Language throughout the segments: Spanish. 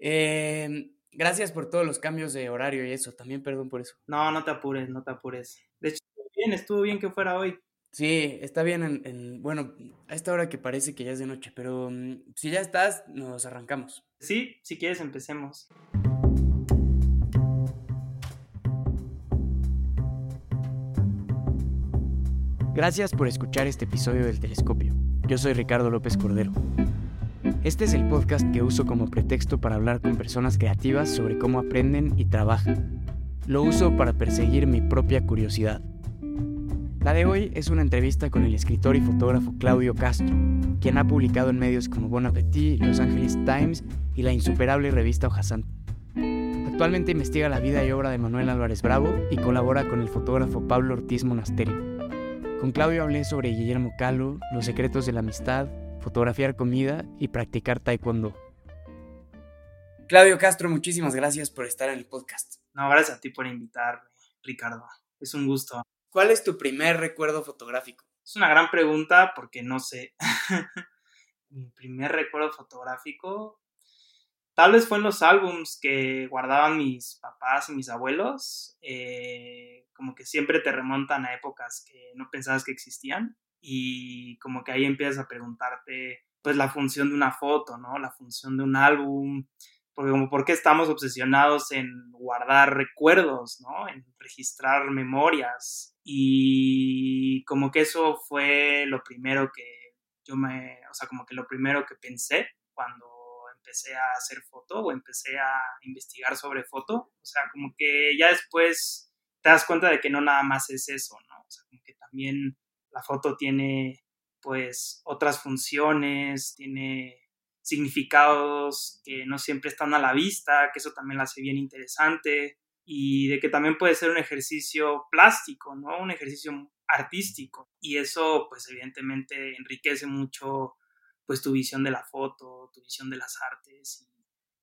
Eh, gracias por todos los cambios de horario y eso. También perdón por eso. No, no te apures, no te apures. De hecho, estuvo bien, estuvo bien que fuera hoy. Sí, está bien en, en- bueno, a esta hora que parece que ya es de noche, pero mm, si ya estás, nos arrancamos. Sí, si quieres empecemos. Gracias por escuchar este episodio del Telescopio. Yo soy Ricardo López Cordero. Este es el podcast que uso como pretexto para hablar con personas creativas sobre cómo aprenden y trabajan. Lo uso para perseguir mi propia curiosidad. La de hoy es una entrevista con el escritor y fotógrafo Claudio Castro, quien ha publicado en medios como Bon Appetit, Los Angeles Times y la insuperable revista Hoja Santa. Actualmente investiga la vida y obra de Manuel Álvarez Bravo y colabora con el fotógrafo Pablo Ortiz Monasterio. Con Claudio hablé sobre Guillermo Calo, los secretos de la amistad, fotografiar comida y practicar taekwondo. Claudio Castro, muchísimas gracias por estar en el podcast. No, gracias a ti por invitarme, Ricardo. Es un gusto. ¿Cuál es tu primer recuerdo fotográfico? Es una gran pregunta porque no sé. Mi primer recuerdo fotográfico tal vez fue en los álbums que guardaban mis papás y mis abuelos. eh, como que siempre te remontan a épocas que no pensabas que existían y como que ahí empiezas a preguntarte pues la función de una foto, ¿no? La función de un álbum, porque como por qué estamos obsesionados en guardar recuerdos, ¿no? En registrar memorias y como que eso fue lo primero que yo me, o sea, como que lo primero que pensé cuando empecé a hacer foto o empecé a investigar sobre foto, o sea, como que ya después te das cuenta de que no nada más es eso, ¿no? O sea, como que también la foto tiene pues otras funciones, tiene significados que no siempre están a la vista, que eso también la hace bien interesante y de que también puede ser un ejercicio plástico, ¿no? Un ejercicio artístico y eso pues evidentemente enriquece mucho pues tu visión de la foto, tu visión de las artes,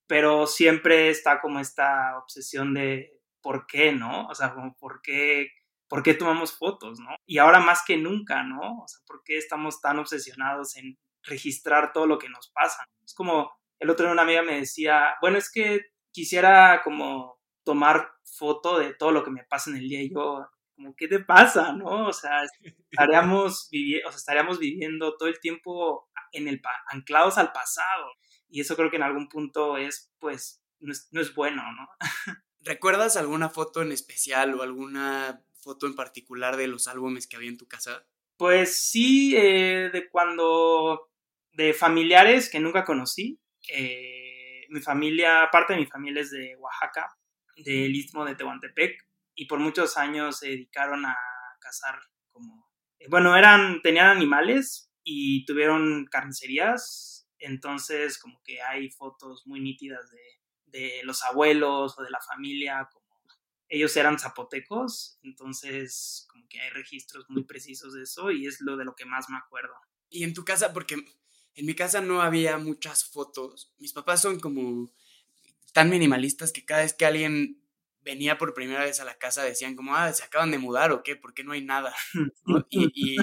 pero siempre está como esta obsesión de por qué, ¿no? O sea, como por qué, por qué tomamos fotos, ¿no? Y ahora más que nunca, ¿no? O sea, ¿por qué estamos tan obsesionados en registrar todo lo que nos pasa? Es como el otro día una amiga me decía, bueno, es que quisiera como tomar foto de todo lo que me pasa en el día y yo, como, ¿qué te pasa, no? O sea, estaríamos, vivi o sea, estaríamos viviendo todo el tiempo en el anclados al pasado y eso creo que en algún punto es, pues, no es, no es bueno, ¿no? ¿Recuerdas alguna foto en especial o alguna foto en particular de los álbumes que había en tu casa? Pues sí, eh, de cuando, de familiares que nunca conocí, eh, mi familia, parte de mi familia es de Oaxaca, del istmo de Tehuantepec, y por muchos años se dedicaron a cazar como, eh, bueno, eran, tenían animales y tuvieron carnicerías, entonces como que hay fotos muy nítidas de, de los abuelos o de la familia, como ellos eran zapotecos, entonces como que hay registros muy precisos de eso y es lo de lo que más me acuerdo. Y en tu casa, porque en mi casa no había muchas fotos. Mis papás son como tan minimalistas que cada vez que alguien venía por primera vez a la casa decían como, ah, se acaban de mudar o qué, porque no hay nada. ¿no? Y, y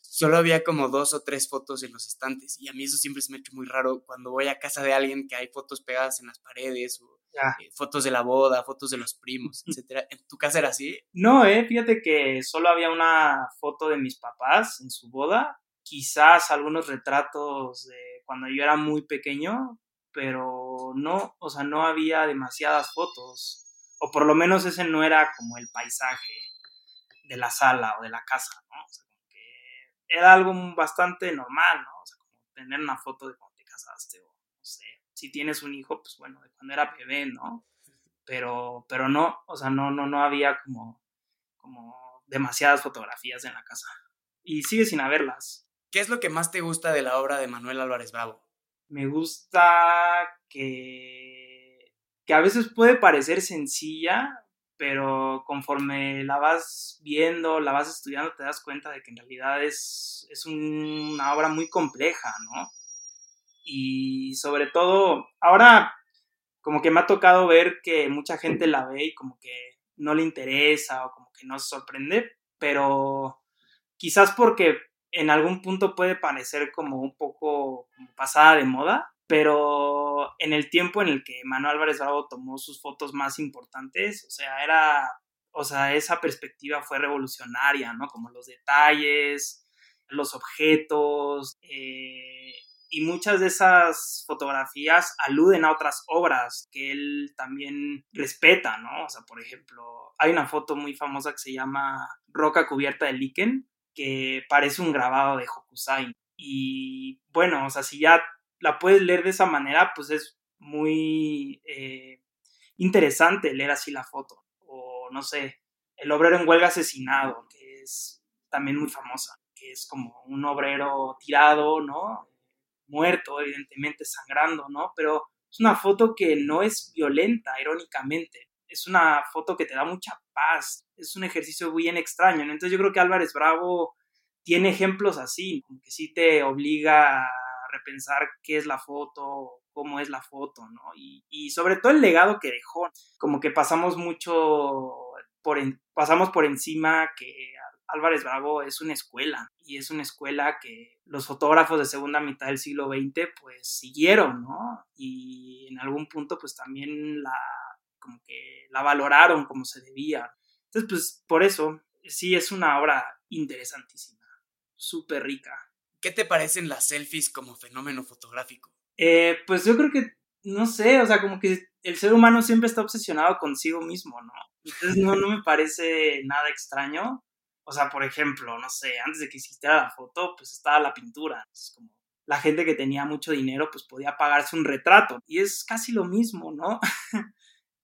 solo había como dos o tres fotos en los estantes. Y a mí eso siempre se me ha hecho muy raro cuando voy a casa de alguien que hay fotos pegadas en las paredes o Ya. eh, fotos de la boda, fotos de los primos, etcétera. ¿En tu casa era así? No, eh, fíjate que solo había una foto de mis papás en su boda, quizás algunos retratos de cuando yo era muy pequeño, pero no, o sea, no había demasiadas fotos, o por lo menos ese no era como el paisaje de la sala o de la casa, ¿no? O sea, como que era algo bastante normal, ¿no? O sea, como tener una foto de cuando te casaste o no sé, si tienes un hijo, pues bueno, de cuando era bebé, ¿no? Pero, pero no, o sea, no, no, no había como, como demasiadas fotografías en la casa. Y sigue sin haberlas. ¿Qué es lo que más te gusta de la obra de Manuel Álvarez Bravo? Me gusta que, que a veces puede parecer sencilla, pero conforme la vas viendo, la vas estudiando, te das cuenta de que en realidad es, es una obra muy compleja, ¿no? Y sobre todo, ahora como que me ha tocado ver que mucha gente la ve y como que no le interesa o como que no se sorprende, pero quizás porque en algún punto puede parecer como un poco pasada de moda, pero en el tiempo en el que Manuel Álvarez Bravo tomó sus fotos más importantes, o sea, era, o sea, esa perspectiva fue revolucionaria, ¿no? Como los detalles, los objetos, eh, y muchas de esas fotografías aluden a otras obras que él también respeta, ¿no? O sea, por ejemplo, hay una foto muy famosa que se llama Roca cubierta de líquen, que parece un grabado de Hokusai. Y bueno, o sea, si ya la puedes leer de esa manera, pues es muy eh, interesante leer así la foto. O no sé, El obrero en huelga asesinado, que es también muy famosa, que es como un obrero tirado, ¿no? Muerto, evidentemente, sangrando, ¿no? Pero es una foto que no es violenta, irónicamente. Es una foto que te da mucha paz. Es un ejercicio bien extraño. Entonces yo creo que Álvarez Bravo tiene ejemplos así, que sí te obliga a repensar qué es la foto, cómo es la foto, ¿no? Y, sobre todo el legado que dejó, como que pasamos mucho por, pasamos por encima que Álvarez Bravo es una escuela y es una escuela que los fotógrafos de segunda mitad del siglo XX pues siguieron, ¿no? Y en algún punto pues también la, como que la valoraron como se debía. Entonces pues por eso sí es una obra interesantísima, súper rica. ¿Qué te parecen las selfies como fenómeno fotográfico? Eh, pues yo creo que, no sé, o sea, como que el ser humano siempre está obsesionado consigo mismo, ¿no? Entonces no, no me parece nada extraño. O sea, por ejemplo, no sé, antes de que existiera la foto, pues estaba la pintura. Es como la gente que tenía mucho dinero, pues podía pagarse un retrato. Y es casi lo mismo, ¿no?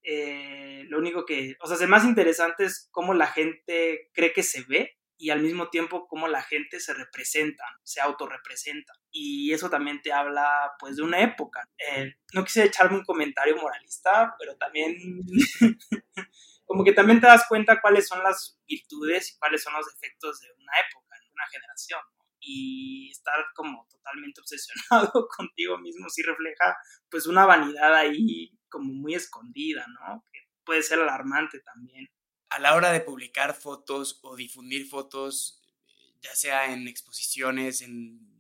eh, lo único que, o sea, es más interesante es cómo la gente cree que se ve y al mismo tiempo cómo la gente se representa, se autorrepresenta. Y eso también te habla pues de una época. Eh, no quise echarme un comentario moralista, pero también como que también te das cuenta cuáles son las virtudes y cuáles son los defectos de una época, de una generación. Y estar como totalmente obsesionado contigo mismo sí refleja pues una vanidad ahí como muy escondida, ¿no? Que puede ser alarmante también a la hora de publicar fotos o difundir fotos, ya sea en exposiciones, en,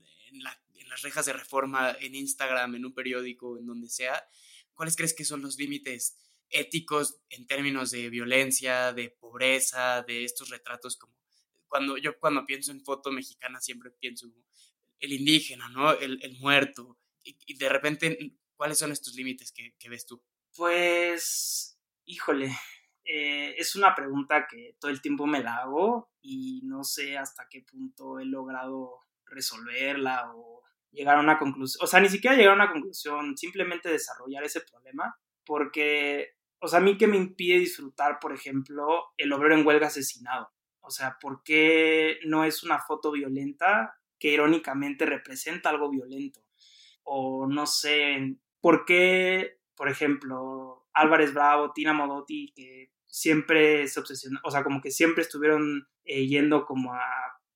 las rejas de reforma, en Instagram, en un periódico, en donde sea, ¿cuáles crees que son los límites éticos en términos de violencia, de pobreza, de estos retratos como cuando yo cuando pienso en foto mexicana siempre pienso el indígena, ¿no? El, muerto. Y, de repente, ¿cuáles son estos límites que, que ves tú? Pues, híjole, eh, es una pregunta que todo el tiempo me la hago y no sé hasta qué punto he logrado resolverla o llegar a una conclusión, o sea, ni siquiera llegar a una conclusión, simplemente desarrollar ese problema, porque, o sea, a mí que me impide disfrutar, por ejemplo, el obrero en huelga asesinado. O sea, ¿por qué no es una foto violenta que irónicamente representa algo violento? O no sé, ¿por qué, por ejemplo, Álvarez Bravo, Tina Modotti, que siempre se obsesionaron, o sea, como que siempre estuvieron eh, yendo como a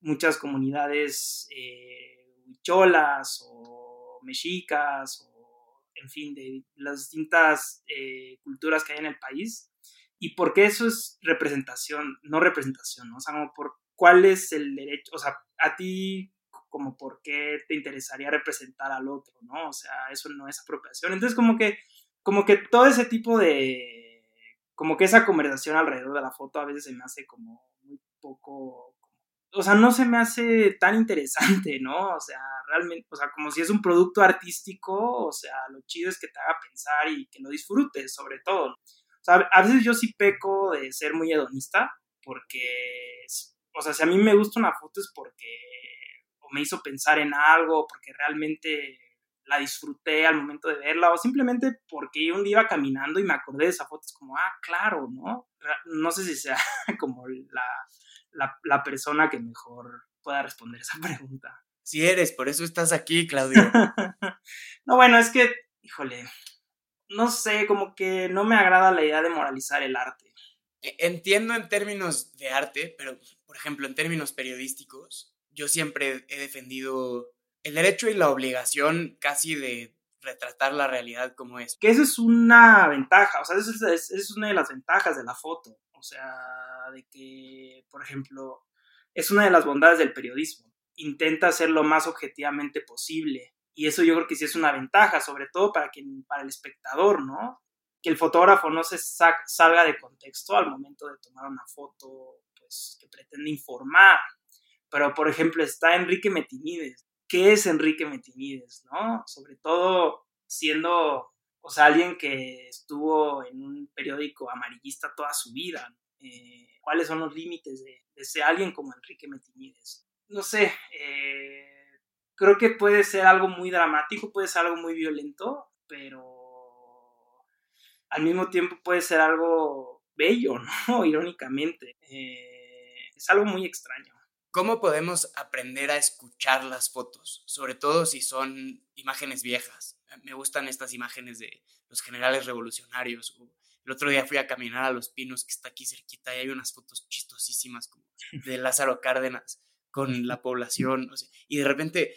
muchas comunidades eh, cholas o mexicas o, en fin, de las distintas eh, culturas que hay en el país. ¿Y por qué eso es representación, no representación? ¿no? O sea, como por cuál es el derecho, o sea, a ti como por qué te interesaría representar al otro, ¿no? O sea, eso no es apropiación. Entonces, como que, como que todo ese tipo de, como que esa conversación alrededor de la foto a veces se me hace como muy poco, o sea, no se me hace tan interesante, ¿no? O sea, realmente, o sea, como si es un producto artístico, o sea, lo chido es que te haga pensar y que lo disfrutes, sobre todo. O sea, a veces yo sí peco de ser muy hedonista, porque, o sea, si a mí me gusta una foto es porque o me hizo pensar en algo, porque realmente la disfruté al momento de verla o simplemente porque un día iba caminando y me acordé de esa foto, es como, ah, claro, ¿no? No sé si sea como la, la, persona que mejor pueda responder esa pregunta. Si eres, por eso estás aquí, Claudio. no, bueno, es que, híjole, no sé, como que no me agrada la idea de moralizar el arte. E, entiendo en términos de arte, pero, por ejemplo, en términos periodísticos, yo siempre he defendido el derecho y la obligación casi de retratar la realidad como es. Que eso es una ventaja, o sea, eso es, una de las ventajas de la foto, o sea, de que, por ejemplo, es una de las bondades del periodismo. Intenta ser lo más objetivamente posible Y eso yo creo que sí es una ventaja, sobre todo para, quien, para el espectador, ¿no? Que el fotógrafo no se salga de contexto al momento de tomar una foto pues, que pretende informar. Pero, por ejemplo, está Enrique Metinides. ¿Qué es Enrique Metinides, no? Sobre todo siendo, o sea, alguien que estuvo en un periódico amarillista toda su vida. Eh, ¿Cuáles son los límites de, de ser alguien como Enrique Metinides? No sé, eh, creo que puede ser algo muy dramático, puede ser algo muy violento, pero al mismo tiempo puede ser algo bello, ¿no? Irónicamente. Eh, es algo muy extraño. ¿Cómo podemos aprender a escuchar las fotos? Sobre todo si son imágenes viejas. Me gustan estas imágenes de los generales revolucionarios. El otro día fui a caminar a Los Pinos, que está aquí cerquita, y hay unas fotos chistosísimas como de Lázaro Cárdenas con la población. y de repente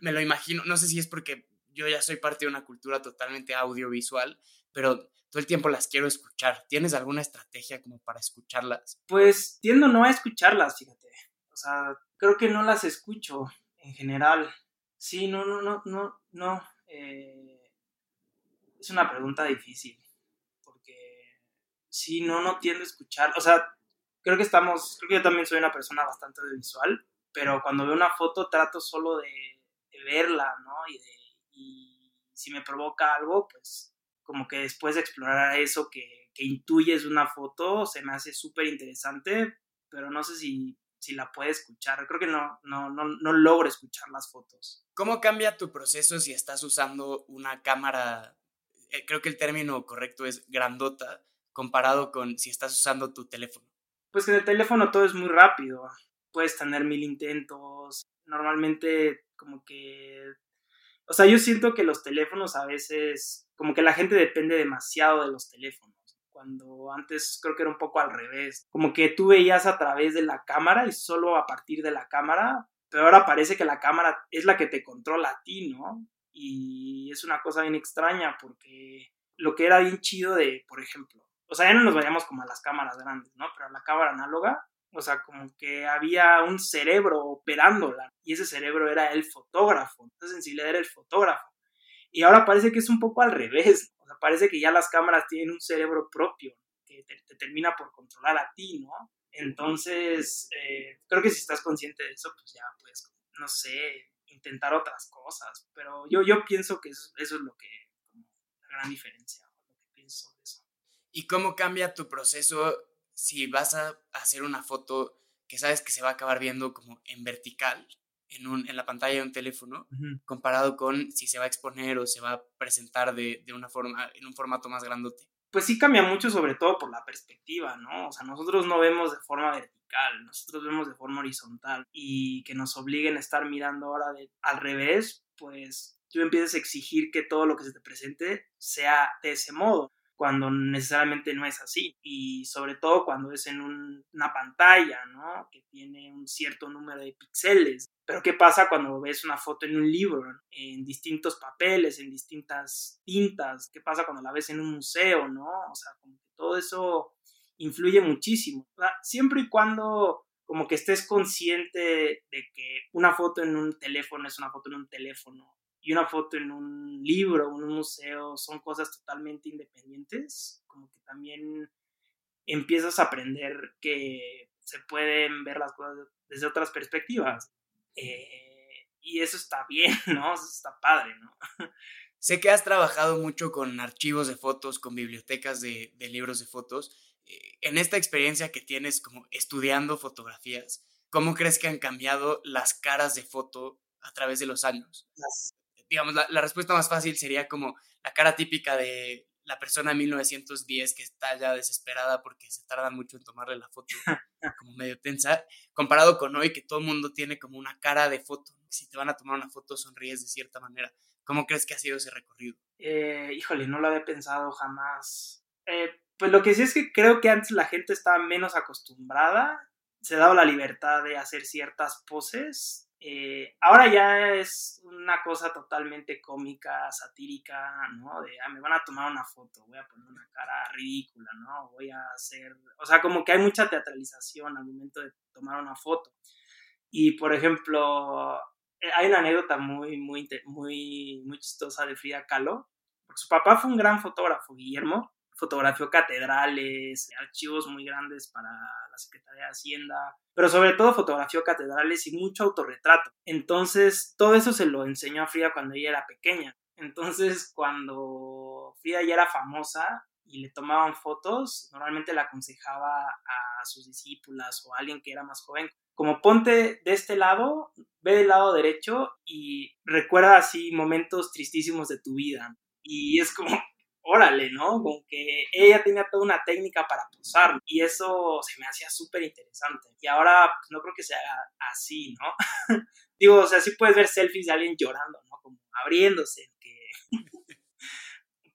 me lo imagino, no sé si es porque yo ya soy parte de una cultura totalmente audiovisual, pero todo el tiempo las quiero escuchar. ¿Tienes alguna estrategia como para escucharlas? Pues tiendo no a escucharlas, fíjate. Sea, creo que no las escucho en general. Sí, no, no, no, no, no. Eh, es una pregunta difícil. Porque sí, no, no tiendo a escuchar. O sea, creo que estamos, creo que yo también soy una persona bastante audiovisual pero cuando veo una foto trato solo de, verla, ¿no? Y, si me provoca algo, pues como que después de explorar eso que, que intuyes una foto, se me hace súper interesante, pero no sé si, si la puede escuchar. Creo que no, no, no, no logro escuchar las fotos. ¿Cómo cambia tu proceso si estás usando una cámara? Eh, creo que el término correcto es grandota, comparado con si estás usando tu teléfono. Pues que en el teléfono todo es muy rápido puedes tener mil intentos. Normalmente como que... O sea, yo siento que los teléfonos a veces, como que la gente depende demasiado de los teléfonos. Cuando antes creo que era un poco al revés. Como que tú veías a través de la cámara y solo a partir de la cámara. Pero ahora parece que la cámara es la que te controla a ti, ¿no? Y es una cosa bien extraña porque lo que era bien chido de, por ejemplo, o sea, ya no nos vayamos como a las cámaras grandes, ¿no? Pero a la cámara análoga, o sea, como que había un cerebro operándola y ese cerebro era el fotógrafo. Esa sensibilidad era el fotógrafo. Y ahora parece que es un poco al revés. Sea, parece que ya las cámaras tienen un cerebro propio que te, termina por controlar a ti, ¿no? Entonces, eh, creo que si estás consciente de eso, pues ya puedes, no sé, intentar otras cosas. Pero yo, yo pienso que eso, eso es lo que, como la gran diferencia, lo que pienso de eso. ¿Y cómo cambia tu proceso si vas a hacer una foto que sabes que se va a acabar viendo como en vertical en, un, en la pantalla de un teléfono, comparado con si se va a exponer o se va a presentar de, de, una forma, en un formato más grandote. Pues sí cambia mucho, sobre todo por la perspectiva, ¿no? O sea, nosotros no vemos de forma vertical, nosotros vemos de forma horizontal y que nos obliguen a estar mirando ahora de, al revés, pues tú empiezas a exigir que todo lo que se te presente sea de ese modo cuando necesariamente no es así. Y sobre todo cuando es en una pantalla, ¿no? Que tiene un cierto número de píxeles. Pero ¿qué pasa cuando ves una foto en un libro, en distintos papeles, en distintas tintas? ¿Qué pasa cuando la ves en un museo, ¿no? O sea, como que todo eso influye muchísimo. siempre y cuando como que estés consciente de que una foto en un teléfono es una foto en un teléfono y una foto en un libro, en un museo, son cosas totalmente independientes, como que también empiezas a aprender que se pueden ver las cosas desde otras perspectivas. Eh, y eso está bien, ¿no? Eso está padre, ¿no? Sé que has trabajado mucho con archivos de fotos, con bibliotecas de, de libros de fotos. Eh, en esta experiencia que tienes como estudiando fotografías, ¿cómo crees que han cambiado las caras de foto a través de los años? Digamos, la, la, respuesta más fácil sería como la cara típica de la persona de 1910 que está ya desesperada porque se tarda mucho en tomarle la foto, como medio tensa, comparado con hoy que todo el mundo tiene como una cara de foto. Si te van a tomar una foto, sonríes de cierta manera. ¿Cómo crees que ha sido ese recorrido? Eh, híjole, no lo había pensado jamás. Eh, pues lo que sí es que creo que antes la gente estaba menos acostumbrada, se daba la libertad de hacer ciertas poses eh, ahora ya es una cosa totalmente cómica, satírica, ¿no? De, ah, me van a tomar una foto, voy a poner una cara ridícula, ¿no? Voy a hacer, o sea, como que hay mucha teatralización al momento de tomar una foto. Y, por ejemplo, eh, hay una anécdota muy, muy, muy, muy chistosa de Frida Kahlo. Porque su papá fue un gran fotógrafo, Guillermo. Fotografió catedrales, archivos muy grandes para Secretaría de Hacienda, pero sobre todo fotografió catedrales y mucho autorretrato. Entonces, todo eso se lo enseñó a Frida cuando ella era pequeña. Entonces, cuando Frida ya era famosa y le tomaban fotos, normalmente le aconsejaba a sus discípulas o a alguien que era más joven, como ponte de este lado, ve del lado derecho y recuerda así momentos tristísimos de tu vida. Y es como, órale, ¿no? Como que ella tenía toda una técnica para posar y eso se me hacía súper interesante. Y ahora pues, no creo que sea así, ¿no? Digo, o sea, sí puedes ver selfies de alguien llorando, ¿no? Como abriéndose.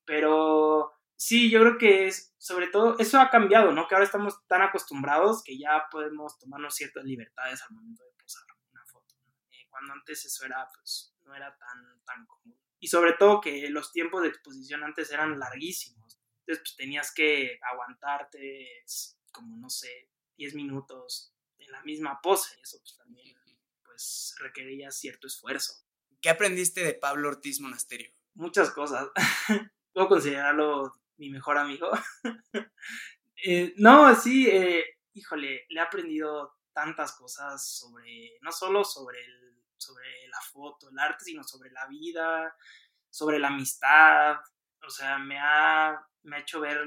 Pero sí, yo creo que es, sobre todo, eso ha cambiado, ¿no? Que ahora estamos tan acostumbrados que ya podemos tomarnos ciertas libertades al momento de posar una foto. Eh, cuando antes eso era, pues, no era tan, tan común. Y sobre todo que los tiempos de exposición antes eran larguísimos. Entonces, pues tenías que aguantarte, como, no sé, 10 minutos en la misma pose. Eso, pues, también, pues, requería cierto esfuerzo. ¿Qué aprendiste de Pablo Ortiz Monasterio? Muchas cosas. Puedo considerarlo mi mejor amigo. Eh, no, sí, eh, híjole, le he aprendido tantas cosas sobre, no solo sobre, el, sobre la foto, el arte, sino sobre la vida, sobre la amistad. O sea, me ha, me ha hecho ver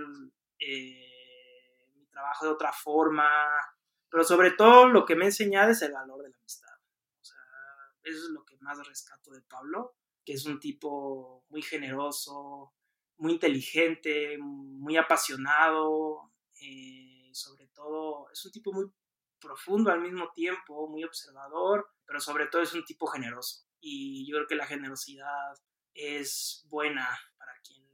eh, mi trabajo de otra forma, pero sobre todo lo que me ha enseñado es el valor de la amistad. O sea, eso es lo que más rescato de Pablo, que es un tipo muy generoso, muy inteligente, muy apasionado, eh, sobre todo es un tipo muy profundo al mismo tiempo, muy observador, pero sobre todo es un tipo generoso. Y yo creo que la generosidad es buena para quien,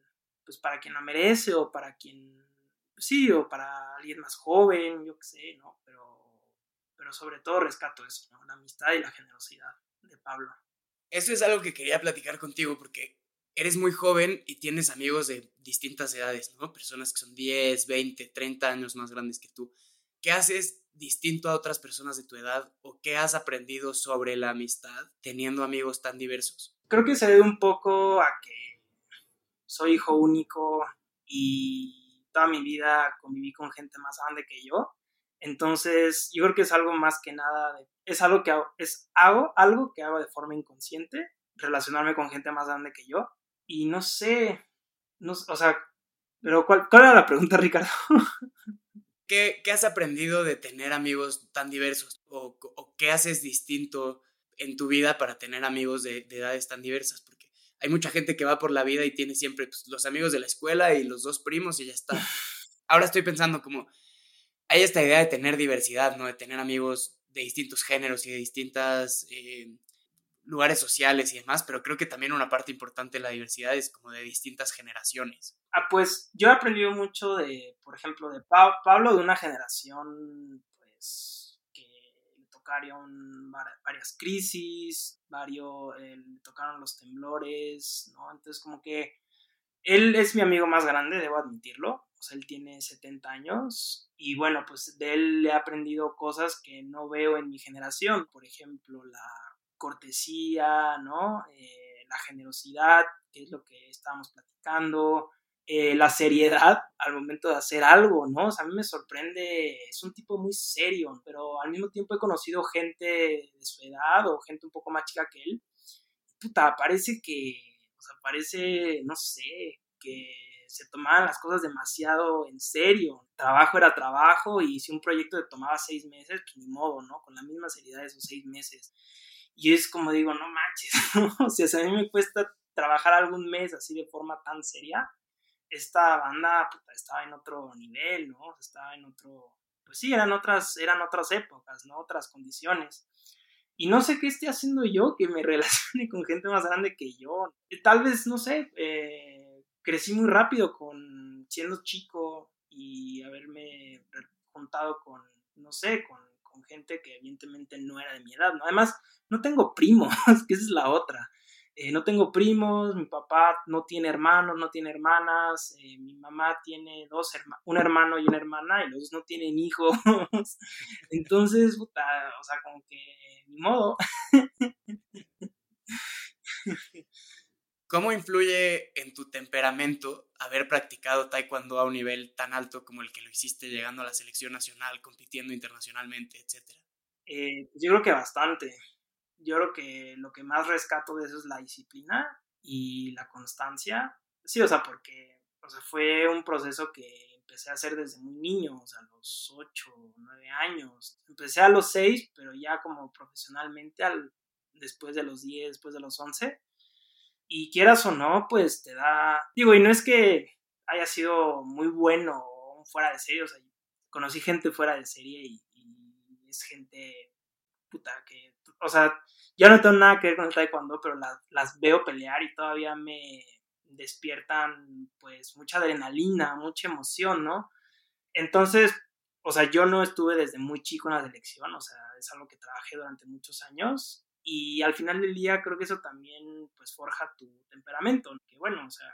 pues para quien la merece o para quien, pues sí, o para alguien más joven, yo qué sé, ¿no? Pero, pero sobre todo rescato eso. La amistad y la generosidad de Pablo. Eso es algo que quería platicar contigo porque eres muy joven y tienes amigos de distintas edades, ¿no? Personas que son 10, 20, 30 años más grandes que tú. ¿Qué haces distinto a otras personas de tu edad o qué has aprendido sobre la amistad teniendo amigos tan diversos? Creo que se debe un poco a que soy hijo único y toda mi vida conviví con gente más grande que yo. Entonces, yo creo que es algo más que nada, es algo que es hago, algo que hago de forma inconsciente, relacionarme con gente más grande que yo y no sé, no, o sea, pero ¿cuál, ¿cuál era la pregunta, Ricardo? ¿Qué, ¿Qué, has aprendido de tener amigos tan diversos? ¿O, o qué haces distinto en tu vida para tener amigos de, de, edades tan diversas? Porque hay mucha gente que va por la vida y tiene siempre pues, los amigos de la escuela y los dos primos y ya está. Ahora estoy pensando como, hay esta idea de tener diversidad, ¿no? De tener amigos de distintos géneros y de distintas eh, lugares sociales y demás, pero creo que también una parte importante de la diversidad es como de distintas generaciones. Ah, pues yo he aprendido mucho de, por ejemplo, de Pablo, de una generación, pues, que le tocaron varias crisis, varios, eh, le tocaron los temblores, ¿no? Entonces como que él es mi amigo más grande, debo admitirlo, o sea, él tiene 70 años y bueno, pues de él he aprendido cosas que no veo en mi generación, por ejemplo, la cortesía, ¿no? Eh, la generosidad, que es lo que estábamos platicando, eh, la seriedad al momento de hacer algo, ¿no? O sea, a mí me sorprende, es un tipo muy serio, pero al mismo tiempo he conocido gente de su edad o gente un poco más chica que él. Puta, parece que, o sea, parece, no sé, que se tomaban las cosas demasiado en serio. Trabajo era trabajo y si un proyecto te tomaba seis meses, pues ni modo, ¿no? Con la misma seriedad de esos seis meses. Y es como digo, no manches, o sea, si a mí me cuesta trabajar algún mes así de forma tan seria, esta banda estaba en otro nivel, ¿no? Estaba en otro, pues sí, eran otras, eran otras épocas, ¿no? Otras condiciones. Y no sé qué esté haciendo yo que me relacione con gente más grande que yo. Tal vez, no sé, eh, crecí muy rápido con siendo chico y haberme juntado con, no sé, con gente que evidentemente no era de mi edad. Además, no tengo primos, que esa es la otra. Eh, no tengo primos, mi papá no tiene hermanos, no tiene hermanas, eh, mi mamá tiene dos hermanos, un hermano y una hermana y los dos no tienen hijos. Entonces, puta, o sea, como que ni modo. ¿Cómo influye en tu temperamento haber practicado taekwondo a un nivel tan alto como el que lo hiciste llegando a la selección nacional, compitiendo internacionalmente, etcétera? Eh, yo creo que bastante. Yo creo que lo que más rescato de eso es la disciplina y la constancia. Sí, o sea, porque o sea, fue un proceso que empecé a hacer desde muy niño, o sea, a los 8 o 9 años. Empecé a los 6, pero ya como profesionalmente al, después de los 10, después de los 11 y quieras o no, pues te da, digo, y no es que haya sido muy bueno o fuera de serie, o sea, conocí gente fuera de serie y, es gente puta que, o sea, ya no tengo nada que ver con el taekwondo, pero las veo pelear y todavía me despiertan pues mucha adrenalina, mucha emoción, ¿no? Entonces, o sea, yo no estuve desde muy chico en la selección, o sea, es algo que trabajé durante muchos años y al final del día creo que eso también pues forja tu temperamento, que bueno, o sea,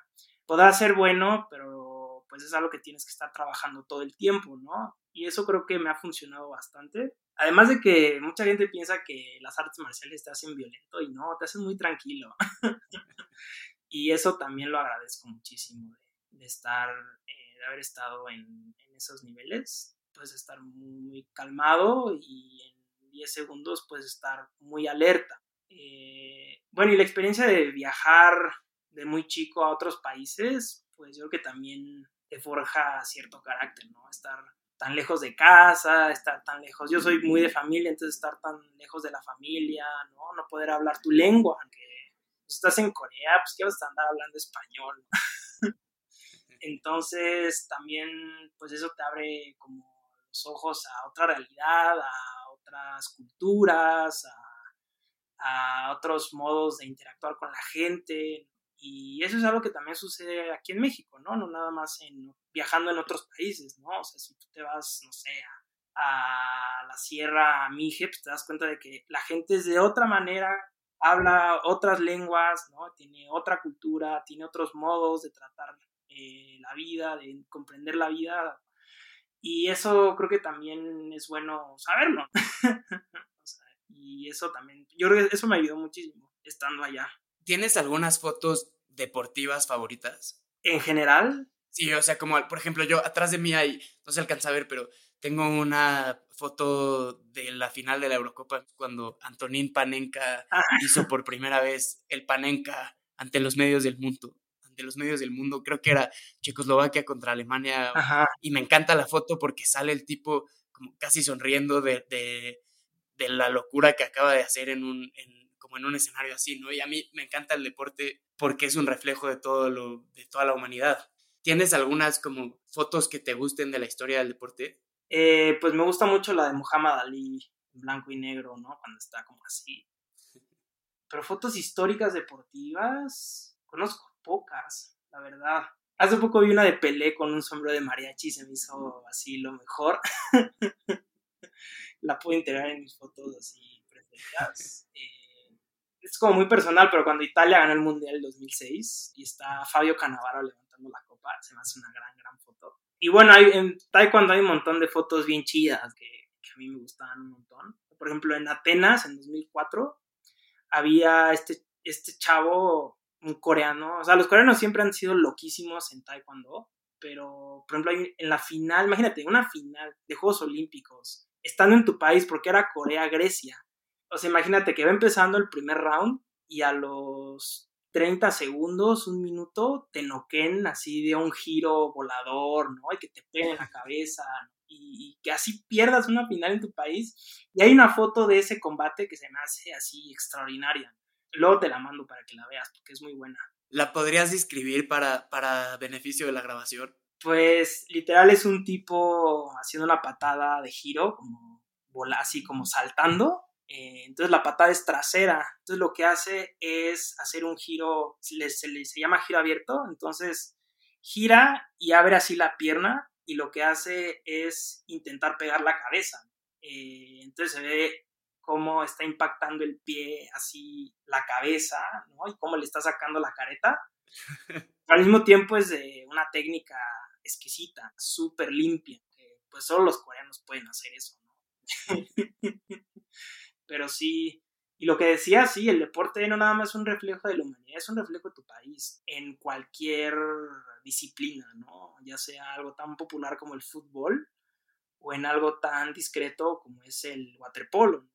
podrá ser bueno, pero pues es algo que tienes que estar trabajando todo el tiempo, ¿no? Y eso creo que me ha funcionado bastante. Además de que mucha gente piensa que las artes marciales te hacen violento y no, te hacen muy tranquilo. y eso también lo agradezco muchísimo de, estar, eh, de haber estado en, en, esos niveles, pues estar muy calmado y en 10 segundos puedes estar muy alerta. Eh, bueno, y la experiencia de viajar de muy chico a otros países, pues yo creo que también te forja cierto carácter, ¿no? Estar tan lejos de casa, estar tan lejos. Yo soy muy de familia, entonces estar tan lejos de la familia, ¿no? No poder hablar tu lengua, aunque pues, estás en Corea, pues qué vas a andar hablando español. entonces también, pues eso te abre como los ojos a otra realidad, a otras culturas, a, otros modos de interactuar con la gente. Y eso es algo que también sucede aquí en México, ¿no? No nada más viajando en otros países, ¿no? O sea, si tú te vas, no sé, a, la Sierra Mije, pues te das cuenta de que la gente es de otra manera, habla otras lenguas, ¿no? Tiene otra cultura, tiene otros modos de tratar eh, la vida, de comprender la vida y eso creo que también es bueno saberlo. y eso también, yo creo que eso me ayudó muchísimo estando allá. ¿Tienes algunas fotos deportivas favoritas? En general. Sí, o sea, como por ejemplo, yo atrás de mí hay, no se alcanza a ver, pero tengo una foto de la final de la Eurocopa cuando Antonín Panenka ah. hizo por primera vez el Panenka ante los medios del mundo de los medios del mundo, creo que era Checoslovaquia contra Alemania, y me encanta la foto porque sale el tipo como casi sonriendo de, de, la locura que acaba de hacer en un, como en un escenario así, ¿no? Y a mí me encanta el deporte porque es un reflejo de, todo lo, de toda la humanidad. ¿Tienes algunas como fotos que te gusten de la historia del deporte? Eh, pues me gusta mucho la de Muhammad Ali, blanco y negro, ¿no? Cuando está como así. Pero fotos históricas deportivas, conozco pocas, la verdad. Hace poco vi una de Pelé con un sombrero de mariachi y se me hizo así lo mejor. la puedo integrar en mis fotos así preferidas. Eh, es como muy personal, pero cuando Italia ganó el Mundial en 2006 y está Fabio Cannavaro levantando la copa, se me hace una gran, gran foto. Y bueno, hay, en Taekwondo hay un montón de fotos bien chidas que, que a mí me gustaban un montón. Por ejemplo, en Atenas, en 2004, había este, este chavo un coreano, o sea, los coreanos siempre han sido loquísimos en taekwondo, pero por ejemplo en la final, imagínate, una final de Juegos Olímpicos, estando en tu país, porque era Corea-Grecia, o sea, imagínate que va empezando el primer round y a los 30 segundos, un minuto, te noquen así de un giro volador, ¿no? Y que te peguen en la cabeza, y, y, que así pierdas una final en tu país. Y hay una foto de ese combate que se me hace así extraordinaria. Luego te la mando para que la veas, porque es muy buena. ¿La podrías describir para, para beneficio de la grabación? Pues literal es un tipo haciendo una patada de giro, como así como saltando. Eh, entonces la patada es trasera. Entonces lo que hace es hacer un giro, se le, se, llama giro abierto. Entonces gira y abre así la pierna y lo que hace es intentar pegar la cabeza. Eh, entonces se ve cómo está impactando el pie así la cabeza, ¿no? Y cómo le está sacando la careta. Al mismo tiempo es de una técnica exquisita, súper limpia, que pues solo los coreanos pueden hacer eso, ¿no? Pero sí, Y lo que decía, sí, el deporte no nada más es un reflejo de la humanidad, es un reflejo de tu país en cualquier disciplina, ¿no? Ya sea algo tan popular como el fútbol o en algo tan discreto como es el waterpolo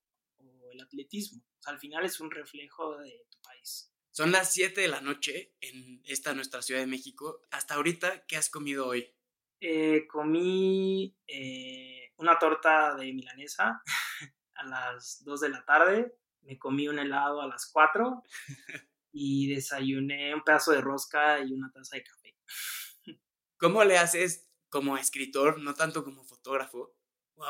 el atletismo. al final es un reflejo de tu país. Son las 7 de la noche en esta nuestra Ciudad de México. Hasta ahorita, ¿qué has comido hoy? Eh, comí eh, una torta de milanesa a las 2 de la tarde, me comí un helado a las 4 y desayuné un pedazo de rosca y una taza de café. ¿Cómo le haces como escritor, no tanto como fotógrafo,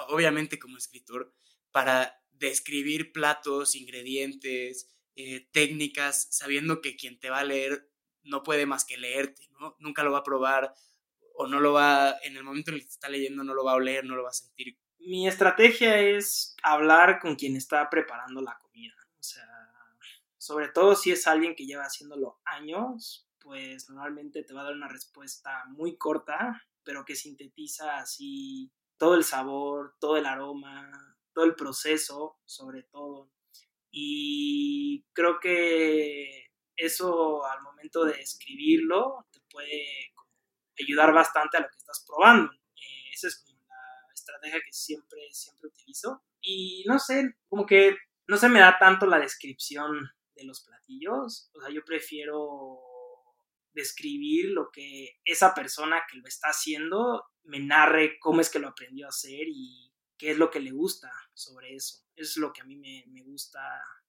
obviamente como escritor, para describir platos, ingredientes, eh, técnicas, sabiendo que quien te va a leer no puede más que leerte. Nunca lo va a probar o no lo va, en el momento en el que está leyendo, no lo va a oler, no lo va a sentir. Mi estrategia es hablar con quien está preparando la comida. O sea, sobre todo si es alguien que lleva haciéndolo años, pues normalmente te va a dar una respuesta muy corta, pero que sintetiza así todo el sabor, todo el aroma, todo el proceso, sobre todo. Y creo que eso al momento de escribirlo te puede ayudar bastante a lo que estás probando. Eh, esa es como la estrategia que siempre, siempre utilizo. Y no sé, como que no se me da tanto la descripción de los platillos. O sea, yo prefiero describir lo que esa persona que lo está haciendo me narre cómo es que lo aprendió a hacer y qué es lo que le gusta sobre eso. Es lo que a mí me, me gusta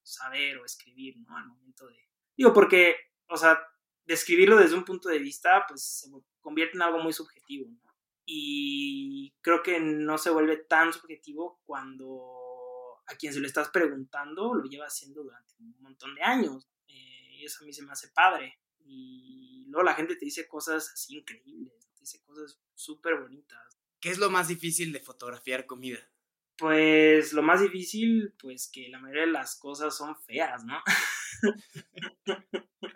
saber o escribir, ¿no? Al momento de... Digo, porque, o sea, describirlo desde un punto de vista, pues se convierte en algo muy subjetivo, ¿no? Y creo que no se vuelve tan subjetivo cuando a quien se lo estás preguntando lo lleva haciendo durante un montón de años. Eh, y eso a mí se me hace padre. Y luego la gente te dice cosas así increíbles, te dice cosas súper bonitas. ¿Qué es lo más difícil de fotografiar comida? Pues lo más difícil, pues que la mayoría de las cosas son feas, ¿no?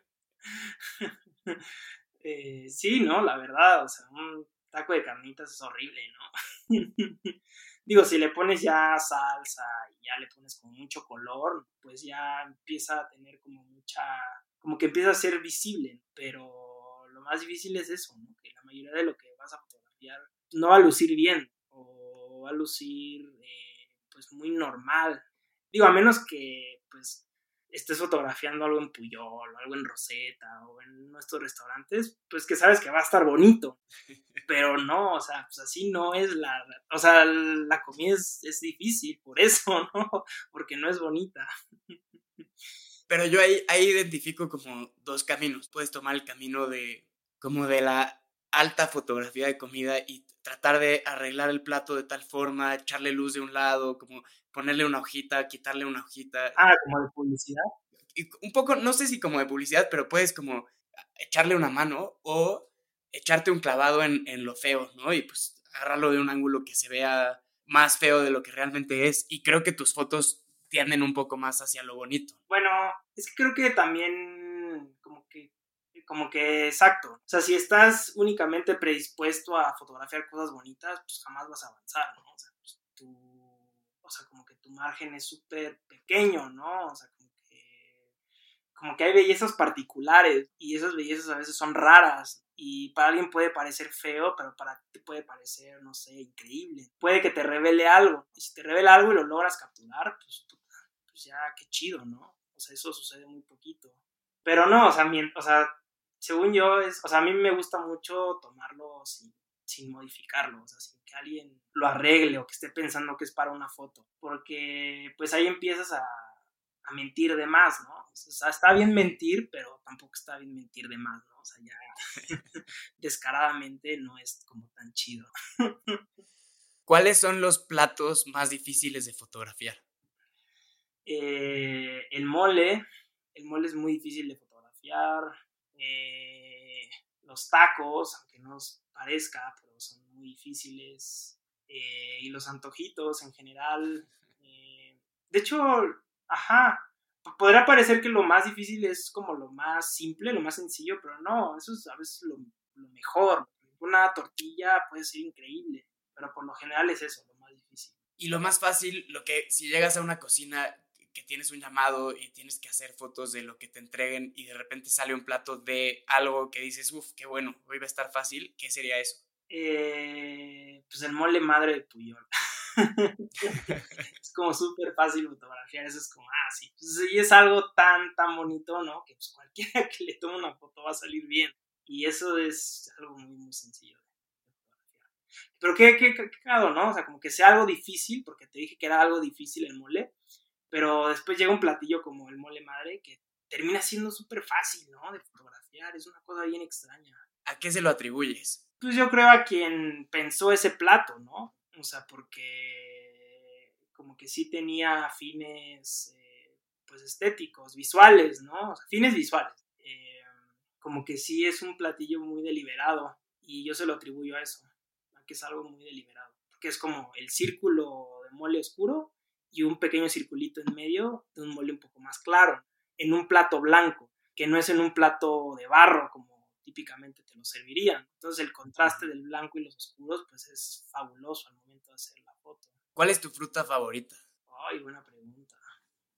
Eh, sí, ¿no? La verdad, o sea, un taco de carnitas es horrible, ¿no? Digo, si le pones ya salsa y ya le pones como mucho color, pues ya empieza a tener como mucha, como que empieza a ser visible, pero lo más difícil es eso, ¿no? Que la mayoría de lo que vas a fotografiar no va a lucir bien o va a lucir eh, pues muy normal. Digo, a menos que pues estés fotografiando algo en Puyol, o algo en Rosetta, o en nuestros restaurantes, pues que sabes que va a estar bonito. Pero no, o sea, pues así no es la. O sea, la comida es, es difícil por eso, ¿no? Porque no es bonita. Pero yo ahí, ahí identifico como dos caminos. Puedes tomar el camino de como de la alta fotografía de comida y tratar de arreglar el plato de tal forma, echarle luz de un lado, como ponerle una hojita, quitarle una hojita. Ah, como de publicidad. Y un poco, no sé si como de publicidad, pero puedes como echarle una mano o echarte un clavado en, en lo feo, ¿no? Y pues agarrarlo de un ángulo que se vea más feo de lo que realmente es. Y creo que tus fotos tienden un poco más hacia lo bonito. Bueno, es que creo que también como que exacto. O sea, si estás únicamente predispuesto a fotografiar cosas bonitas, pues jamás vas a avanzar, ¿no? O sea, pues, o sea como que tu margen es súper pequeño, ¿no? O sea, como que, como que hay bellezas particulares y esas bellezas a veces son raras y para alguien puede parecer feo, pero para ti puede parecer, no sé, increíble. Puede que te revele algo y si te revela algo y lo logras capturar, pues, pues ya, qué chido, ¿no? O sea, eso sucede muy poquito. Pero no, o sea, o sea según yo, es, o sea, a mí me gusta mucho tomarlo sin, sin modificarlo, o sea, sin que alguien lo arregle o que esté pensando que es para una foto, porque pues ahí empiezas a, a mentir de más, ¿no? O sea, está bien mentir, pero tampoco está bien mentir de más, ¿no? O sea, ya descaradamente no es como tan chido. ¿Cuáles son los platos más difíciles de fotografiar? Eh, el mole, el mole es muy difícil de fotografiar. Eh, los tacos, aunque no os parezca, pero son muy difíciles. Eh, y los antojitos en general. Eh, de hecho, ajá, podrá parecer que lo más difícil es como lo más simple, lo más sencillo, pero no, eso es a veces lo, lo mejor. Una tortilla puede ser increíble, pero por lo general es eso, lo más difícil. Y lo más fácil, lo que si llegas a una cocina que tienes un llamado y tienes que hacer fotos de lo que te entreguen y de repente sale un plato de algo que dices, uff, qué bueno, hoy va a estar fácil, ¿qué sería eso? Eh, pues el mole madre de Puyol. es como súper fácil fotografiar, eso es como, ah, sí, pues, y es algo tan, tan bonito, ¿no? Que pues cualquiera que le tome una foto va a salir bien. Y eso es algo muy, muy sencillo. Pero qué, qué, qué, ¿no? O sea, como que sea algo difícil, porque te dije que era algo difícil el mole, pero después llega un platillo como el mole madre que termina siendo súper fácil, ¿no? De fotografiar, es una cosa bien extraña. ¿A qué se lo atribuyes? Pues yo creo a quien pensó ese plato, ¿no? O sea, porque como que sí tenía fines eh, pues estéticos, visuales, ¿no? O sea, fines visuales. Eh, como que sí es un platillo muy deliberado y yo se lo atribuyo a eso, a que es algo muy deliberado. Porque es como el círculo de mole oscuro y un pequeño circulito en medio de un mole un poco más claro, en un plato blanco, que no es en un plato de barro como típicamente te lo servirían. Entonces el contraste del blanco y los oscuros pues es fabuloso al momento de hacer la foto. ¿Cuál es tu fruta favorita? Ay, buena pregunta.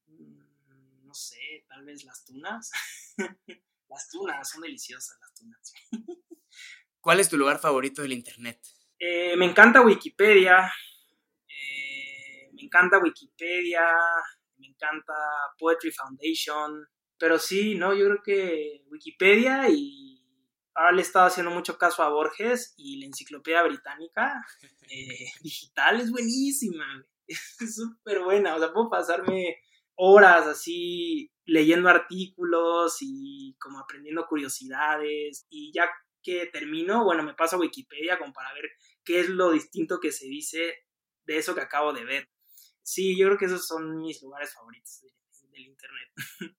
Mm, no sé, tal vez las tunas. las tunas, son deliciosas las tunas. ¿Cuál es tu lugar favorito del Internet? Eh, me encanta Wikipedia. Me encanta Wikipedia. Me encanta Poetry Foundation. Pero sí, no, yo creo que Wikipedia y ahora le he estado haciendo mucho caso a Borges y la enciclopedia británica eh, digital es buenísima, es súper buena, o sea, puedo pasarme horas así leyendo artículos y como aprendiendo curiosidades y ya que termino, bueno, me paso a Wikipedia como para ver qué es lo distinto que se dice de eso que acabo de ver. Sí, yo creo que esos son mis lugares favoritos del Internet.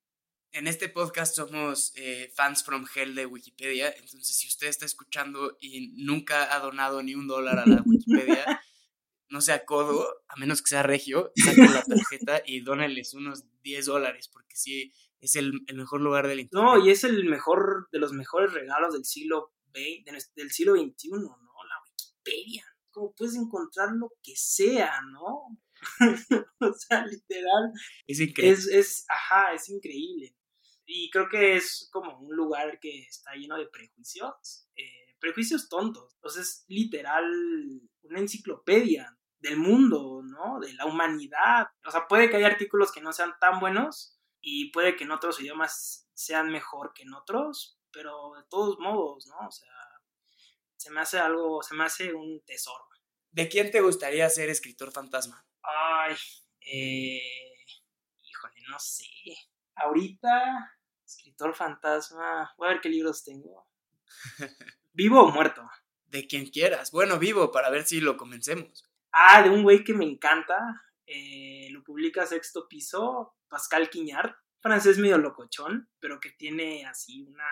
en este podcast somos eh, fans from hell de Wikipedia, entonces si usted está escuchando y nunca ha donado ni un dólar a la Wikipedia, no sea codo, a menos que sea regio, saquen la tarjeta y dónenles unos 10 dólares, porque sí, es el, mejor lugar del internet. No, y es el mejor, de los mejores regalos del siglo XX, del siglo XXI, ¿no? La Wikipedia. Como puedes encontrar lo que sea, ¿no? o sea, literal. Es increíble. Es, es, ajá, es increíble y creo que es como un lugar que está lleno de prejuicios, eh, prejuicios tontos. Entonces, es literal una enciclopedia del mundo, ¿no? De la humanidad. O sea, puede que haya artículos que no sean tan buenos y puede que en otros idiomas sean mejor que en otros, pero de todos modos, ¿no? O sea, se me hace algo, se me hace un tesoro. ¿De quién te gustaría ser escritor fantasma? Ay, eh, híjole, no sé. Ahorita Escritor fantasma. Voy a ver qué libros tengo. ¿Vivo o muerto? De quien quieras. Bueno, vivo, para ver si lo comencemos. Ah, de un güey que me encanta. Eh, lo publica Sexto Piso, Pascal Quiñar. Francés medio locochón, pero que tiene así una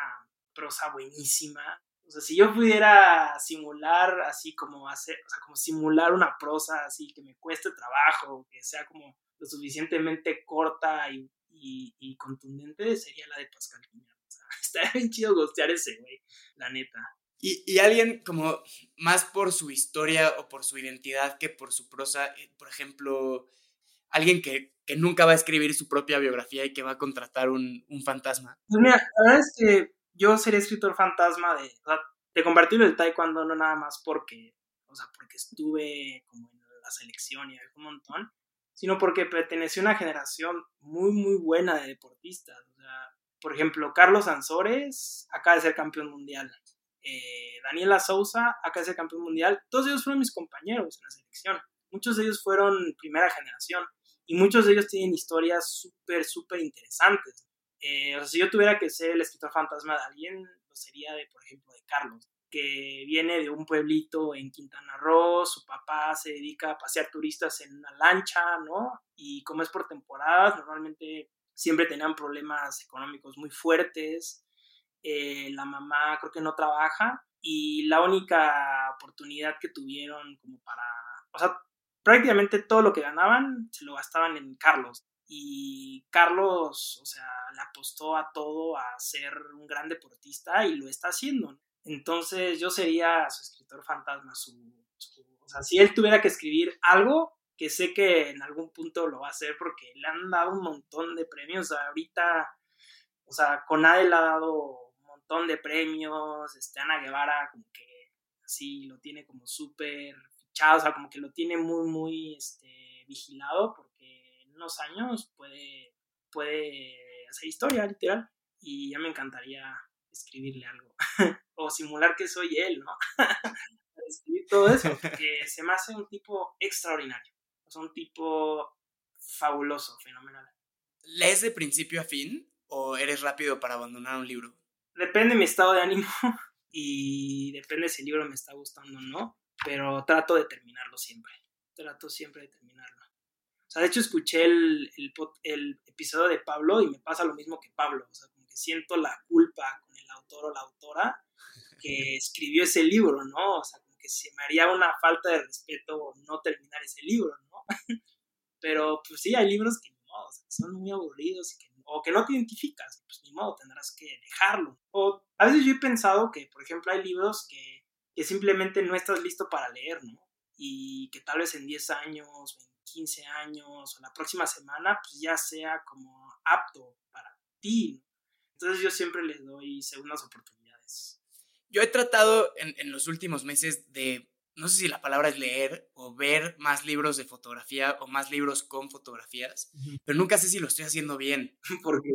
prosa buenísima. O sea, si yo pudiera simular así como hacer, o sea, como simular una prosa así que me cueste trabajo, que sea como lo suficientemente corta y y, contundente sería la de Pascal Quiñar. O sea, estaría bien chido gostear ese, güey, la neta. Y, y, alguien como más por su historia o por su identidad que por su prosa, eh, por ejemplo, alguien que, que, nunca va a escribir su propia biografía y que va a contratar un, un fantasma. Pues mira, la verdad es que yo sería escritor fantasma de, o sea, taekwondo no nada más porque, o sea, porque estuve como en la selección y un montón, sino porque perteneció a una generación muy, muy buena de deportistas. O sea, por ejemplo, Carlos Ansores acaba de ser campeón mundial. Eh, Daniela Souza acaba de ser campeón mundial. Todos ellos fueron mis compañeros en la selección. Muchos de ellos fueron primera generación y muchos de ellos tienen historias súper, súper interesantes. Eh, si yo tuviera que ser el escritor fantasma de alguien, lo sería de, por ejemplo, de Carlos que viene de un pueblito en Quintana Roo, su papá se dedica a pasear turistas en una lancha, ¿no? Y como es por temporadas, normalmente siempre tenían problemas económicos muy fuertes, eh, la mamá creo que no trabaja y la única oportunidad que tuvieron como para, o sea, prácticamente todo lo que ganaban se lo gastaban en Carlos. Y Carlos, o sea, le apostó a todo a ser un gran deportista y lo está haciendo. Entonces yo sería su escritor fantasma, o sea, si él tuviera que escribir algo, que sé que en algún punto lo va a hacer porque le han dado un montón de premios. ahorita, o sea, Conade le ha dado un montón de premios, este, Ana Guevara como que así lo tiene como súper fichado, o sea, como que lo tiene muy, muy este, vigilado porque unos años puede, puede hacer historia, literal. Y ya me encantaría escribirle algo o simular que soy él, ¿no? escribir todo eso, porque se me hace un tipo extraordinario un tipo fabuloso, fenomenal. ¿Lees de principio a fin o eres rápido para abandonar un libro? Depende de mi estado de ánimo y depende si el libro me está gustando o no, pero trato de terminarlo siempre. Trato siempre de terminarlo. O sea, de hecho escuché el, el, episodio de Pablo y me pasa lo mismo que Pablo. O sea, como que siento la culpa con el autor o la autora que escribió ese libro, ¿no? O sea, como que se me haría una falta de respeto no terminar ese libro, ¿no? Pero pues sí, hay libros que, son muy aburridos y que, o que no te identificas, pues ni modo, tendrás que dejarlo. O a veces yo he pensado que, por ejemplo, hay libros que, que simplemente no estás listo para leer, ¿no? Y que tal vez en 10 años, 15 años, o la próxima semana, pues ya sea como apto para ti. Entonces yo siempre les doy segundas oportunidades. Yo he tratado en, en los últimos meses de no sé si la palabra es leer o ver más libros de fotografía o más libros con fotografías, pero nunca sé si lo estoy haciendo bien. ¿Por qué?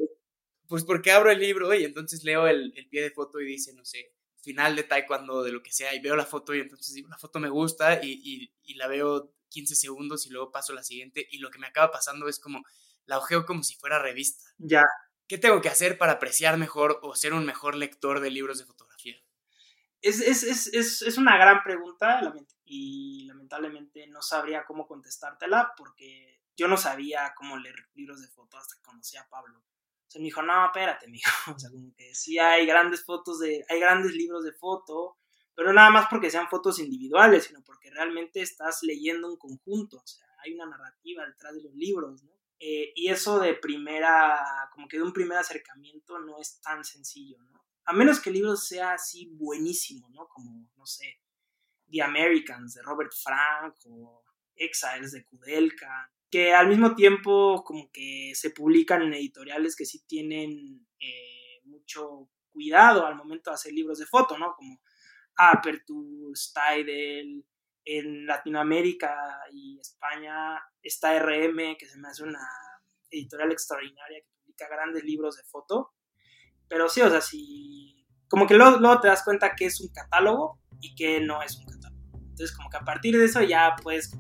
Pues porque abro el libro y entonces leo el, pie de foto y dice, no sé, final de taekwondo, de lo que sea, y veo la foto y entonces digo, la foto me gusta y, y, la veo 15 segundos y luego paso a la siguiente y lo que me acaba pasando es como, la ojeo como si fuera revista. Ya. ¿Qué tengo que hacer para apreciar mejor o ser un mejor lector de libros de fotografía? Es, es, es, es, una gran pregunta y lamentablemente no sabría cómo contestártela porque yo no sabía cómo leer libros de fotos hasta que conocí a Pablo. O sea, me dijo, no, espérate, mijo. O sea, como que sí hay grandes fotos de, hay grandes libros de foto, pero nada más porque sean fotos individuales, sino porque realmente estás leyendo un conjunto. O sea, hay una narrativa detrás de los libros, ¿no? Eh, y eso de primera, como que de un primer acercamiento no es tan sencillo, ¿no? A menos que el libro sea así buenísimo, ¿no? Como, no sé, The Americans de Robert Frank o Exiles de Kudelka, que al mismo tiempo como que se publican en editoriales que sí tienen eh, mucho cuidado al momento de hacer libros de foto, ¿no? Como Aperture, Stydel, en Latinoamérica y España está RM, que se me hace una editorial extraordinaria que publica grandes libros de foto. Pero sí, o sea, sí. Como que luego, te das cuenta que es un catálogo y que no es un catálogo. Entonces, como que a partir de eso ya puedes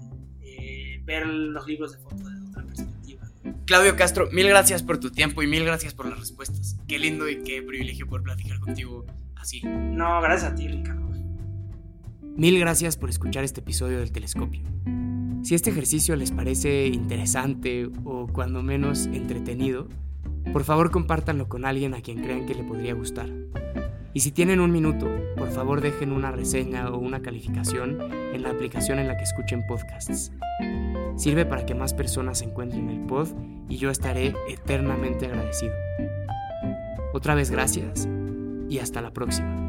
eh, ver los libros de foto de otra perspectiva. Claudio Castro, mil gracias por tu tiempo y mil gracias por las respuestas. Qué lindo y qué privilegio poder platicar contigo No, gracias a ti, Ricardo. Mil gracias por escuchar este episodio del Telescopio. Si este ejercicio les parece interesante o cuando menos entretenido, por favor compártanlo con alguien a quien crean que le podría gustar. Y si tienen un minuto, por favor dejen una reseña o una calificación en la aplicación en la que escuchen podcasts. Sirve para que más personas encuentren el pod y yo estaré eternamente agradecido. Otra vez gracias y hasta la próxima.